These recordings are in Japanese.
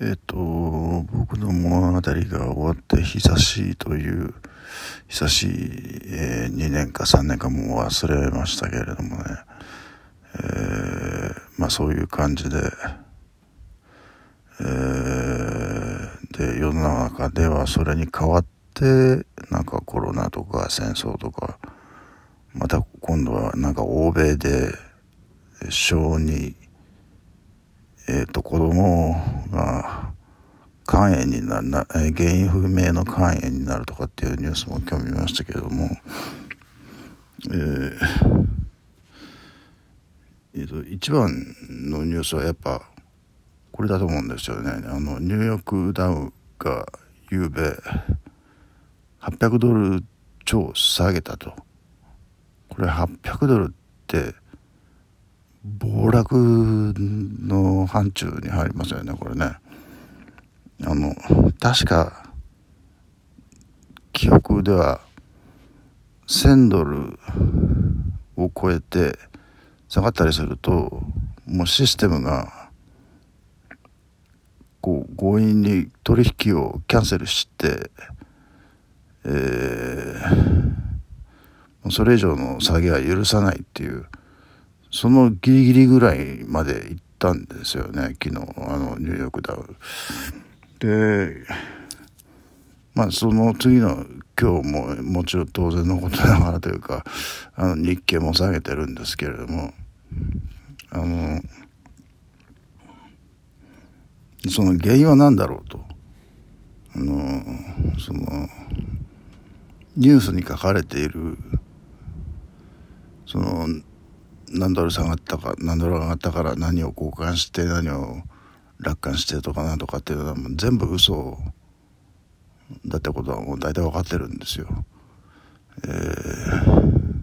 えっ、と、僕の物語が終わって久しいという、久しい、えー、2年か3年かもう忘れましたけれどもね、えー、まあそういう感じで、えー、で、世の中ではそれに代わって、なんかコロナとか戦争とか、また今度はなんか欧米で小児えっ、ー、と、子供が肝炎になな、えー、原因不明の肝炎になるとかっていうニュースも今日見ましたけれども、えーえーと、一番のニュースはやっぱこれだと思うんですよね。あのニューヨークダウが昨べ800ドル超下げたと。これ800ドルって暴落の範疇に入りますよねこれね。あの確か記憶では1000ドルを超えて下がったりするともうシステムがこう強引に取引をキャンセルして、えー、それ以上の下げは許さないっていうそのギリギリぐらいまで行ったんですよね。昨日あのニューヨークダウ。でまあその次の今日ももちろん当然のことながらというかあの日経も下げてるんですけれどもあのその原因は何だろうと。あのそのニュースに書かれているその何ドル下がったか何ドル上がったから何を交換して何を楽観してとかなんとかっていうのはもう全部嘘だってことはもう大体分かってるんですよ。えー、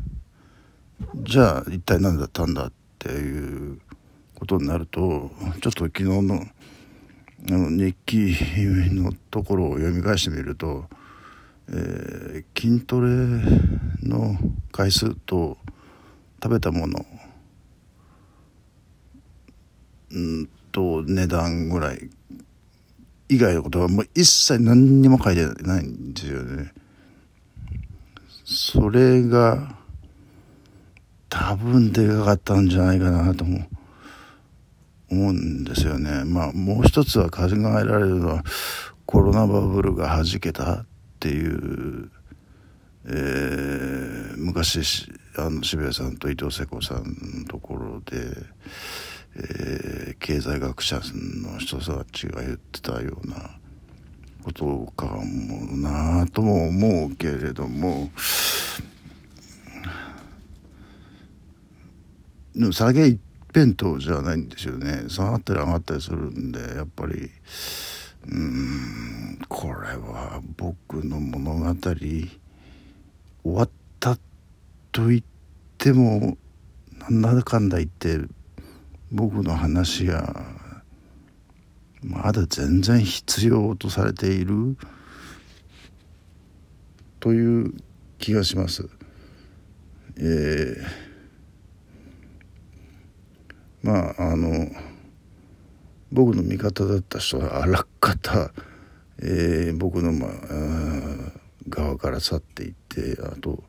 じゃあ一体何だったんだっていうことになるとちょっと昨日のあの日記のところを読み返してみると、えー、筋トレの回数と食べたものうんと値段ぐらい以外のことはもう一切何にも書いてないんですよね。それが多分でかかったんじゃないかなと思うんですよね。まあもう一つは考えられるのはコロナバブルがはじけたっていう、えー、昔あの渋谷さんと伊藤聖子さんのところで、えー、経済学者の人たちが言ってたようなことかもなとも思うけれども。でも下げ一辺倒じゃないんですよね。下がったり上がったりするんでやっぱりうんこれは僕の物語終わったと言ってもなんだかんだ言って僕の話がまだ全然必要とされているという気がします。えー、まああの僕の味方だった人はあらかた、えー、僕の、まあ、側から去っていってあと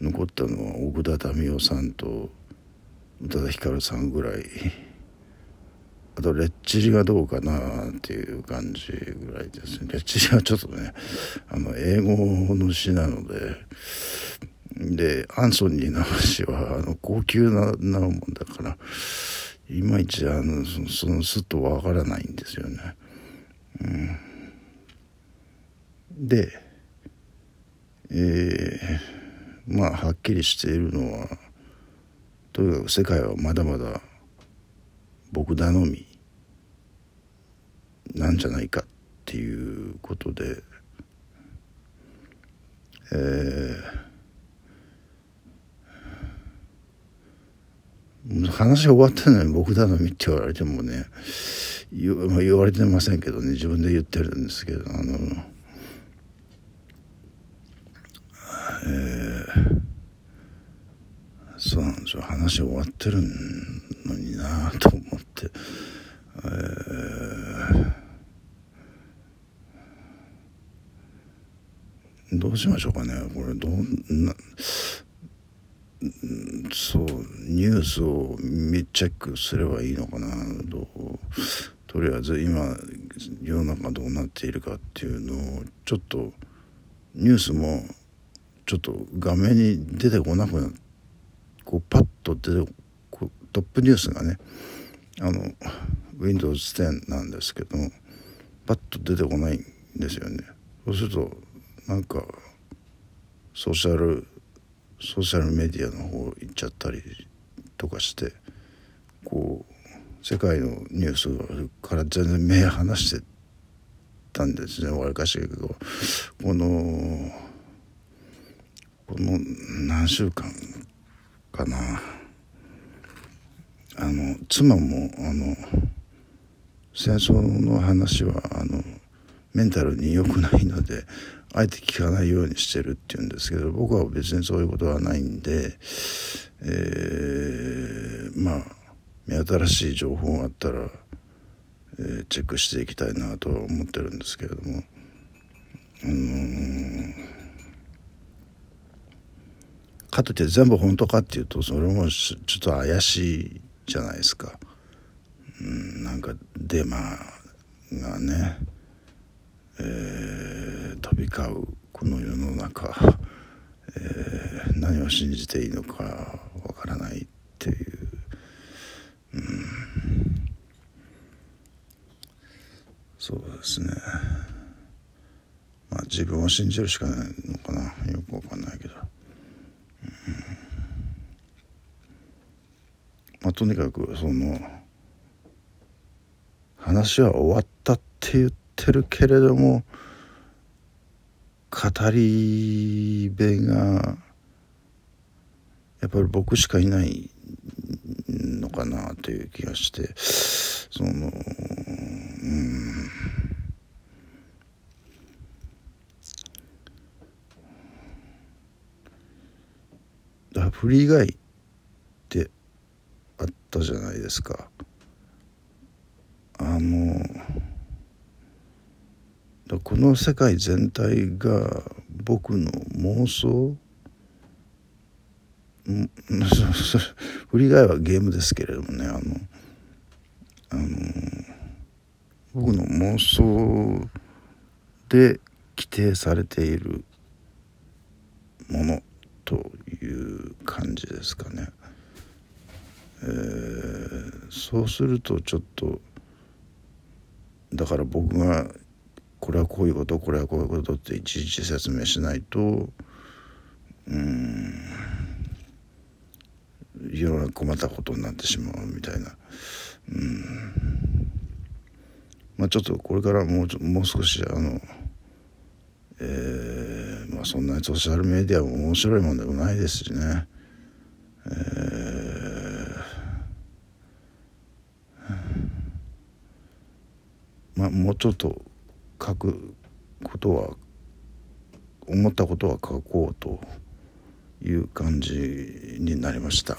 残ったのは奥田民生さんと宇多田ヒカルさんぐらいあとレッチリがどうかなっていう感じぐらいですね。レッチリはちょっとねあの英語の詩なので。でアンソニーの話はあの高級ななもんだからいまいちあのそのすっとわからないんですよね。うん、でえー、まあはっきりしているのはとにかく世界はまだまだ僕頼みなんじゃないかっていうことで、えー、話終わったのに僕頼みって言われてもね言,、言われてませんけどね自分で言ってるんですけどあのえーそうなんですよ。話終わってるのになと思って、えー、どうしましょうかね。これどんなそうニュースをチェックすればいいのかな。どうとりあえず今世の中どうなっているかっていうのをちょっとニュースもちょっと画面に出てこなくなこうパッと出てこトップニュースがねあの Windows10 なんですけどパッと出てこないんですよね。そうするとなんかソーシャルソーシャルメディアの方行っちゃったりとかしてこう世界のニュースから全然目離してたんですねわりかしけど。このこの何週間かな。あの妻もあの戦争の話はあのメンタルに良くないのであえて聞かないようにしてるっていうんですけど僕は別にそういうことはないんで、えー、まあ目新しい情報があったら、えー、チェックしていきたいなとは思ってるんですけれども。あのー、かといって全部本当かっていうとそれもちょっと怪しいじゃないですか。うん、なんかデマがね、えー、飛び交うこの世の中、えー、何を信じていいのかわからないっていう、うん、そうですね。まあ自分を信じるしかないのかな。よくわかんないけど、うん。まあ、とにかくその話は終わったって言っててるけれども語り部がやっぱり僕しかいないのかなという気がしてそのうんだフリーガイってあったじゃないですか。あのこの世界全体が僕の妄想振り替えはゲームですけれどもねあのあの僕の妄想で規定されているものという感じですかね。えー、そうするとちょっとだから僕がこれはこういうことこれはこういうことっていちいち説明しないとうん世の中困ったことになってしまうみたいな。うん。まあちょっとこれからもうもう少しあのえー、まあそんなにソーシャルメディアも面白いもんでもないですしね。えー。まあ、もうちょっと書くことは思ったことは書こうという感じになりました。